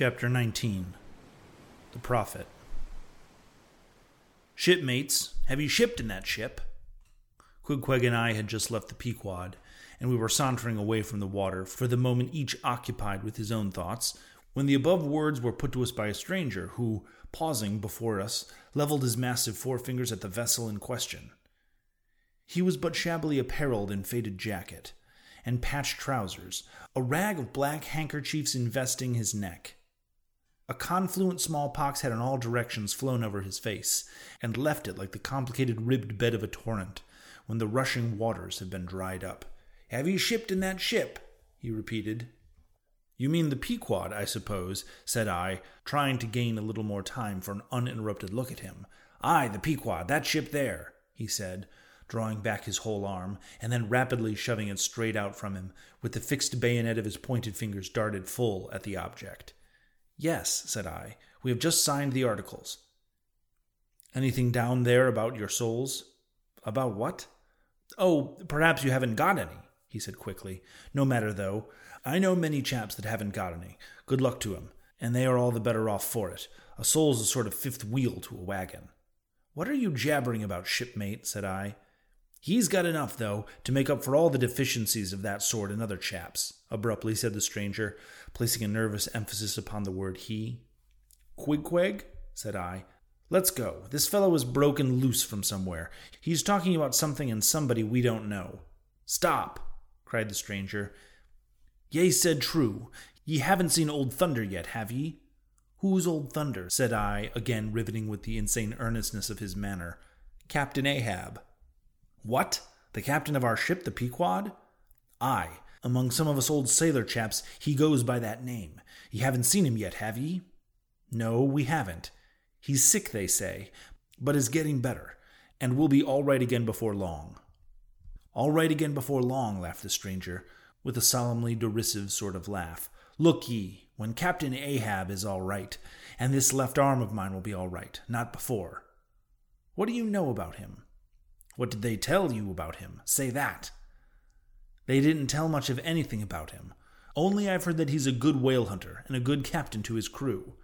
Chapter 19 The Prophet. Shipmates, have you shipped in that ship? Queequeg and I had just left the Pequod, and we were sauntering away from the water, for the moment each occupied with his own thoughts, when the above words were put to us by a stranger, who, pausing before us, leveled his massive forefingers at the vessel in question. He was but shabbily apparelled in faded jacket and patched trousers, a rag of black handkerchiefs investing his neck. A confluent smallpox had in all directions flown over his face, and left it like the complicated ribbed bed of a torrent, when the rushing waters have been dried up. Have you shipped in that ship? he repeated. You mean the Pequod, I suppose, said I, trying to gain a little more time for an uninterrupted look at him. Aye, the Pequod, that ship there, he said, drawing back his whole arm, and then rapidly shoving it straight out from him, with the fixed bayonet of his pointed fingers darted full at the object. Yes, said I, we have just signed the articles. Anything down there about your souls? About what? Oh, perhaps you haven't got any, he said quickly. No matter, though. I know many chaps that haven't got any. Good luck to 'em, and they are all the better off for it. A soul's a sort of fifth wheel to a wagon. What are you jabbering about, shipmate? said I. He's got enough, though, to make up for all the deficiencies of that sort in other chaps, abruptly said the stranger, placing a nervous emphasis upon the word he. Queequeg, said I. Let's go. This fellow is broken loose from somewhere. He's talking about something and somebody we don't know. Stop, cried the stranger. Ye said true. Ye haven't seen Old Thunder yet, have ye? Who's Old Thunder? said I, again riveting with the insane earnestness of his manner. Captain Ahab. What? The captain of our ship, the Pequod? Aye. Among some of us old sailor chaps, he goes by that name. Ye haven't seen him yet, have ye? No, we haven't. He's sick, they say, but is getting better, and will be all right again before long. All right again before long, laughed the stranger, with a solemnly derisive sort of laugh. Look ye, when Captain Ahab is all right, and this left arm of mine will be all right, not before. What do you know about him? What did they tell you about him? Say that. They didn't tell much of anything about him. Only I've heard that he's a good whale hunter and a good captain to his crew.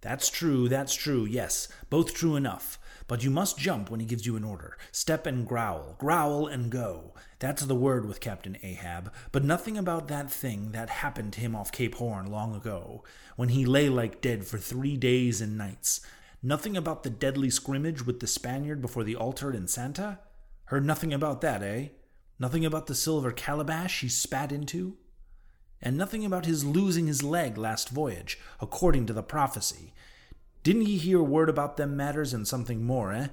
That's true, that's true, yes, both true enough. But you must jump when he gives you an order. Step and growl, growl and go. That's the word with Captain Ahab, but nothing about that thing that happened to him off Cape Horn long ago, when he lay like dead for three days and nights. Nothing about the deadly scrimmage with the Spaniard before the altar in Santa? Heard nothing about that, eh? Nothing about the silver calabash he spat into? And nothing about his losing his leg last voyage, according to the prophecy. Didn't ye hear a word about them matters and something more, eh?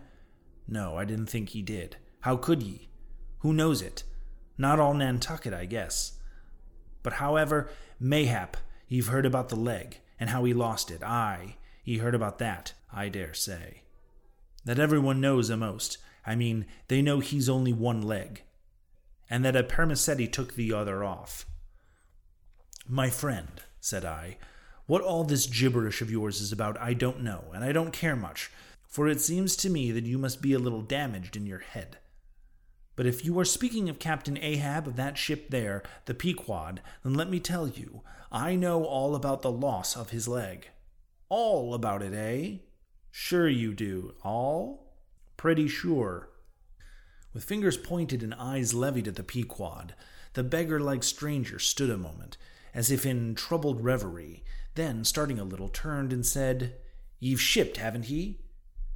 No, I didn't think ye did. How could ye? Who knows it? Not all Nantucket, I guess. But however, mayhap ye've heard about the leg, and how he lost it. Aye, ye heard about that, I dare say. That everyone knows a'most. I mean, they know he's only one leg. And that a Parmacetty took the other off. My friend, said I, what all this gibberish of yours is about, I don't know, and I don't care much, for it seems to me that you must be a little damaged in your head. But if you are speaking of Captain Ahab of that ship there, the Pequod, then let me tell you, I know all about the loss of his leg. All about it, eh? Sure you do. All? Pretty sure. With fingers pointed and eyes levied at the Pequod, the beggar like stranger stood a moment, as if in troubled reverie, then, starting a little, turned and said, Ye've shipped, haven't ye?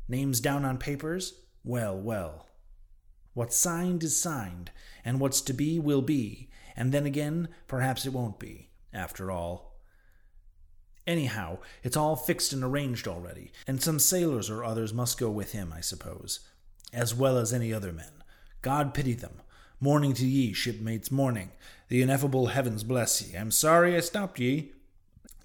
Names down on papers? Well, well. What's signed is signed, and what's to be will be, and then again, perhaps it won't be, after all. Anyhow, it's all fixed and arranged already, and some sailors or others must go with him, I suppose, as well as any other men. God pity them. Morning to ye, shipmates, morning. The ineffable heavens bless ye. I'm sorry I stopped ye.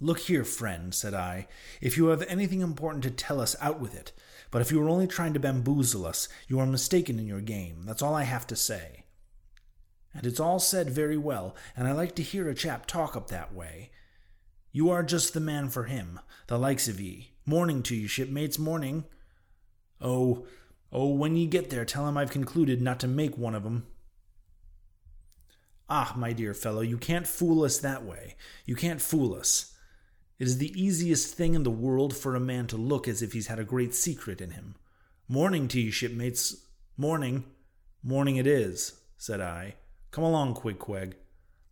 Look here, friend, said I. If you have anything important to tell us, out with it. But if you are only trying to bamboozle us, you are mistaken in your game. That's all I have to say. And it's all said very well, and I like to hear a chap talk up that way. You are just the man for him, the likes of ye. Morning to you, shipmates, morning. Oh, oh, when ye get there, tell him I've concluded not to make one of 'em. Ah, my dear fellow, you can't fool us that way. You can't fool us. It is the easiest thing in the world for a man to look as if he's had a great secret in him. Morning to you, shipmates. Morning. Morning it is, said I. Come along, Queequeg.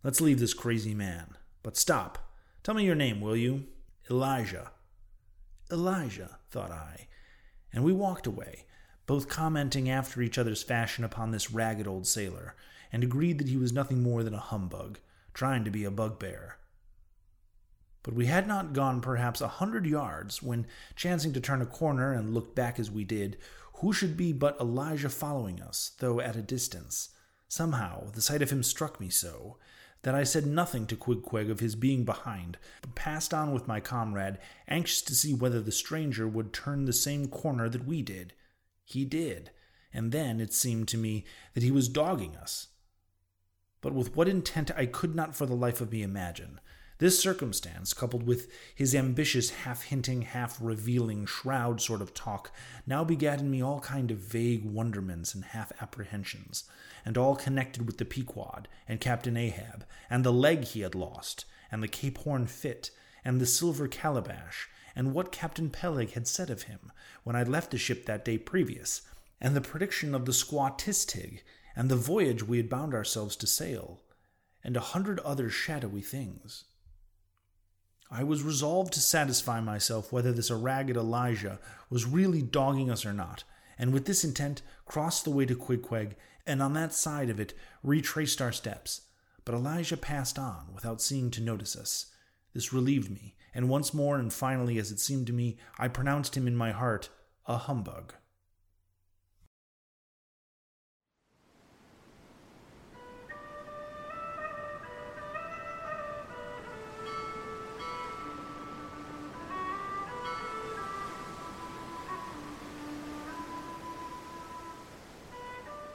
Let's leave this crazy man. But stop. Tell me your name, will you? Elijah. Elijah, thought I, and we walked away, both commenting after each other's fashion upon this ragged old sailor, and agreed that he was nothing more than a humbug, trying to be a bugbear. But we had not gone perhaps a hundred yards when, chancing to turn a corner and look back as we did, who should be but Elijah following us, though at a distance? Somehow the sight of him struck me so that I said nothing to Queequeg of his being behind, but passed on with my comrade, anxious to see whether the stranger would turn the same corner that we did. He did, and then it seemed to me that he was dogging us. But with what intent I could not for the life of me imagine. This circumstance, coupled with his ambitious, half hinting, half revealing, shroud sort of talk, now begat in me all kind of vague wonderments and half apprehensions, and all connected with the Pequod, and Captain Ahab, and the leg he had lost, and the Cape Horn fit, and the silver calabash, and what Captain Peleg had said of him when I left the ship that day previous, and the prediction of the squaw Tistig, and the voyage we had bound ourselves to sail, and a hundred other shadowy things. I was resolved to satisfy myself whether this ragged Elijah was really dogging us or not, and with this intent crossed the way to Queequeg, and on that side of it retraced our steps. But Elijah passed on without seeming to notice us. This relieved me, and once more and finally, as it seemed to me, I pronounced him in my heart a humbug.